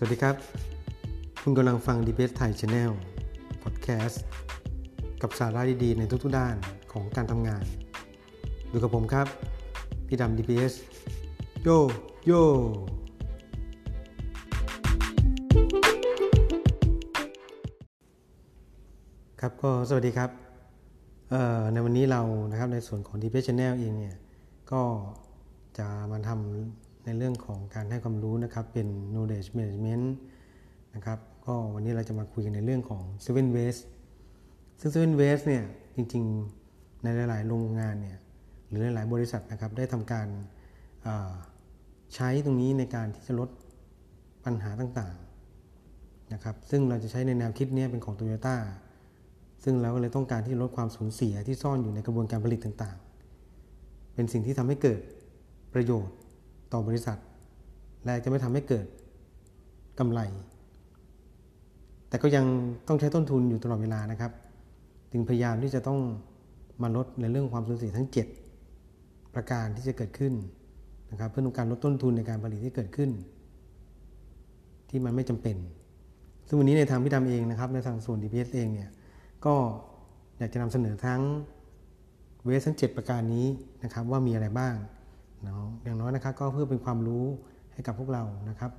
สวัสดีครับ คุณกำลังฟัง d b s ไทย Channel Podcast กับสาระดีๆ ในทุกๆด้านของการทำงานอยู่กับผมครับ พี่ดำ DBS โย โยครับก็สวัสดีครับในวันนี้เรานะครับในส่วนของ DBS Channel เองเนี่ยก็จะมาทำ ในเรื่องของการให้ความรู้นะครับเป็น knowledge management นะครับก็วันนี้เราจะมาคุยกันในเรื่องของ seven ways ซึ่ง seven ways เนี่ยจริงๆในหลาย ๆ โรงงานเนี่ยหรือหลาย ๆ บริษัทนะครับได้ทำการใช้ตรงนี้ในการที่จะลดปัญหาต่างๆนะครับซึ่งเราจะใช้ในแนวคิดนี้เป็นของ Toyota ซึ่งเราก็เลยต้องการที่ลดความสูญเสียที่ซ่อนอยู่ในกระบวนการผลิตต่างๆ เป็นสิ่งที่ทำให้เกิดประโยชน์ ต่อบริษัท และจะไม่ทำให้เกิดกำไร แต่ก็ยังต้องใช้ต้นทุนอยู่ตลอดเวลานะครับ จึงพยายามที่จะต้องมาลดในเรื่องความสูญเสียทั้ง 7 ประการที่จะเกิดขึ้นนะครับเพื่อต้องการลดต้นทุนในการผลิตที่เกิดขึ้น ที่มันไม่จำเป็น ซึ่งวันนี้ในทางพี่ดำเองนะครับ ในทางส่วน DPS เองเนี่ยก็อยากจะนำเสนอทั้งเวสทั้ง 7 ประการนี้นะครับว่ามีอะไรบ้าง อย่างน้อยนะครับก็เพื่อเป็นความรู้ให้กับพวกเรานะครับ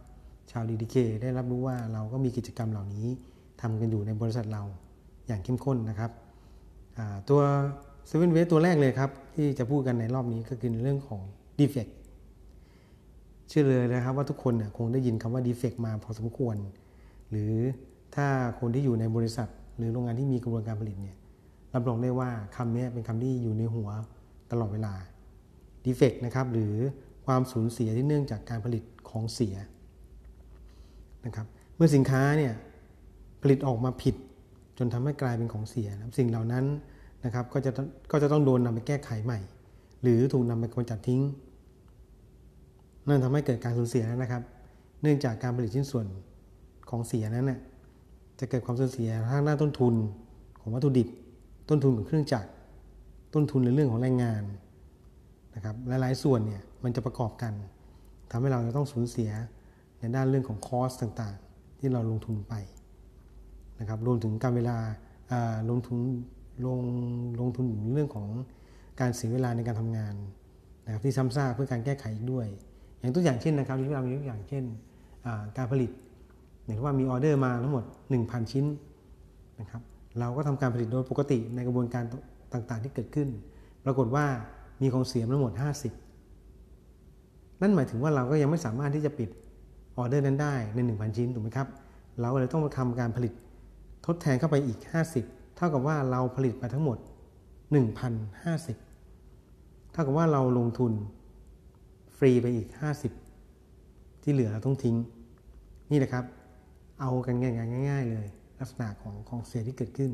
ชาวดีดีเคได้รับรู้ว่าเราก็มีกิจกรรมเหล่านี้ทำกันอยู่ในบริษัทเราอย่างเข้มข้นนะครับตัวเซเว่นเวสตัวแรกเลยครับ ที่จะพูดกันในรอบนี้ก็คือเรื่องของ defect เชื่อเลยนะครับว่าทุกคนเนี่ยคงได้ยินคำว่า defect มาพอสมควร หรือถ้าคนที่อยู่ในบริษัท หรือโรงงานที่มีกระบวนการผลิตเนี่ยรับรองได้ว่าคำนี้เป็นคำที่อยู่ในหัวตลอดเวลา ดีเฟกนะครับหรือความสูญเสียที่เนื่องจากการผลิตของเสียนะครับเมื่อสินค้าเนี่ยผลิตออกมาผิด จนทำให้กลายเป็นของเสียนะสิ่งเหล่านั้นนะครับก็จะก็จะต้องโดนนำไปแก้ไขใหม่ หรือถูกนำไปกำจัดทิ้ง นั่นทำให้เกิดการสูญเสียนะครับ เนื่องจากการผลิตชิ้นส่วนของเสียนั้นน่ยจะเกิดความสูญเสียทางด้านต้นทุนของวัตถุดิบ ต้นทุนของเครื่องจักรต้นทุนในเรื่องของแรงงาน นะครับหลายๆส่วนเนี่ยมันจะประกอบกันทำให้เราจะต้องสูญเสียในด้านเรื่องของคอสต่างๆ ที่เราลงทุนไปนะครับรวมถึงการเวลาลงทุนลงลงทุนเรื่องของการเสียเวลาในการทำงานนะครับที่ซ้ำซากเพื่อการแก้ไขอีกด้วย อย่างตัวอย่างเช่นนะครับที่เรามีตัวอย่างเช่นการผลิตอย่างว่ามีออเดอร์มาทั้งหมด 1,000 ชิ้นนะครับเราก็ทำการผลิตโดยปกติในกระบวนการต่างๆที่เกิดขึ้น ปรากฏว่า มีของเสียทั้งหมด 50 นั่นหมายถึงว่าเราก็ยังไม่สามารถที่จะปิดออเดอร์นั้นได้ใน 1,000 ชิ้นถูกไหมครับ เราเลยต้องทำการผลิตทดแทนเข้าไปอีก 50 เท่ากับว่าเราผลิตไปทั้งหมด 1,050 เท่ากับว่าเราลงทุนฟรีไปอีก 50 ที่เหลือเราต้องทิ้ง นี่แหละครับ เอากันง่ายๆง่ายๆเลย ลักษณะของของเสียที่เกิดขึ้น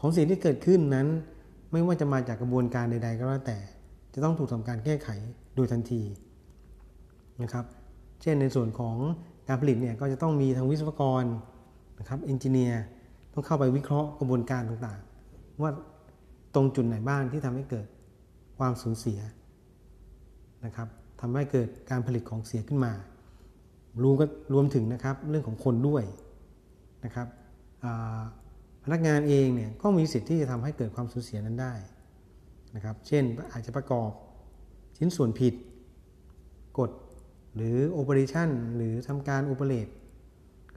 ของเสียที่เกิดขึ้นนั้น ไม่ว่าจะมาจากกระบวนการใด ๆ ก็แล้วแต่ จะต้องถูกทำการแก้ไขโดยทันทีนะครับ เช่นในส่วนของการผลิตเนี่ยก็จะต้องมีทางวิศวกรนะครับเอนจิเนียร์ต้องเข้าไปวิเคราะห์กระบวนการต่างๆ ว่าตรงจุดไหนบ้างที่ทำให้เกิดความสูญเสียนะครับทำให้เกิดการผลิตของเสียขึ้นมารวมก็รวมถึงนะครับเรื่องของคนด้วยนะครับพนักงานเองเนี่ยก็มีสิทธิ์ที่จะทำให้เกิดความสูญเสียนั้นได้ นะครับ เช่นอาจจะประกอบชิ้นส่วนผิดกดหรือ operation หรือทำการ operate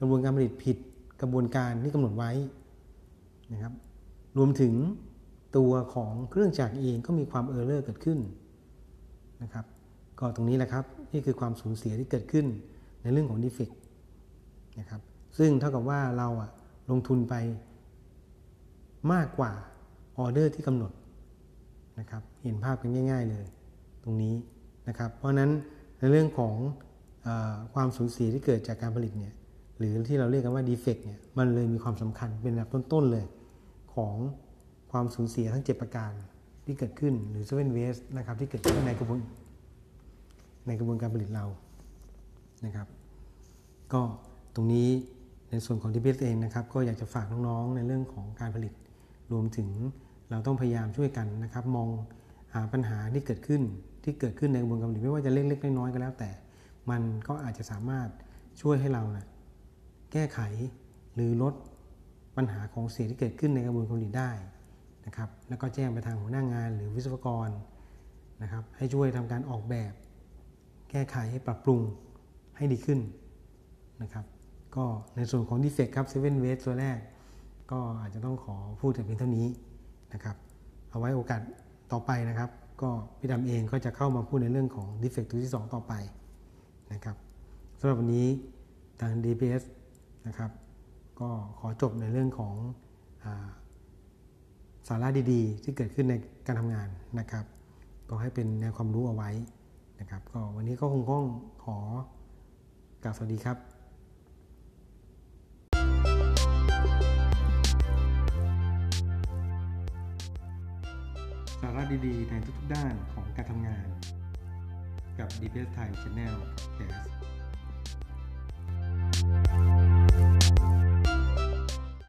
กระบวนการผลิตผิดกระบวนการที่กำหนดไว้นะครับ รวมถึงตัวของเครื่องจักรเองก็มีความ error เกิดขึ้นนะครับก็ตรงนี้แหละครับนี่คือความสูญเสียที่เกิดขึ้นในเรื่องของ defect นะครับซึ่งเท่ากับว่าเราอะลงทุนไปมากกว่าออเดอร์ที่กำหนด นะครับเห็นภาพกันง่าย ๆ เลยตรงนี้นะครับ เพราะนั้นในเรื่องของอความสูญเสียที่เกิดจากการผลิตเนี่ยหรือที่เราเรียกกันว่า defect เนี่ยมันเลยมีความสำคัญเป็นอันดับต้น ๆ เลยของความสูญเสียทั้ง 7 ประการที่เกิดขึ้นหรือ seven waste นะครับที่เกิดขึ้นในกระบวนในกระบวนการผลิตเรานะครับ ก็ตรงนี้ในส่วนของทีพีเองนะครับ ก็อยากจะฝากน้องๆในเรื่องของการผลิตรวมถึง เราต้องพยายามช่วยกันนะครับมองหาปัญหาที่เกิดขึ้นที่เกิดขึ้นในกระบวนการผลิตไม่ว่าจะเล็กๆน้อยๆก็แล้วแต่ มันก็อาจจะสามารถช่วยให้เรานะแก้ไขหรือลดปัญหาของเสียที่เกิดขึ้นในกระบวนการผลิตได้นะครับแล้วก็แจ้งไปทางหัวหน้างานหรือวิศวกรนะครับให้ช่วยทำการออกแบบ แก้ไขปรับปรุงให้ดีขึ้นนะครับก็ในส่วนของ defect ครับ7 waste ตัวแรก ก็อาจจะต้องขอพูดแต่เพียงเท่านี้ นะครับเอาไว้โอกาสต่อไปนะครับ ก็พี่ดำเองก็จะเข้ามาพูดในเรื่องของ defect ตัวที่ 2 ต่อไปนะครับสำหรับวันนี้ทาง DPS นะครับ ก็ขอจบในเรื่องของอาสาระดีๆ ที่เกิดขึ้นในการทำงานนะครับ ก็ให้เป็นแนวความรู้เอาไว้นะครับ ก็วันนี้ก็คงต้องขอกล่าวสวัสดีครับาระดีๆ ในทุกๆด้านของการทำงาน กับ DPS Time Channel Podcast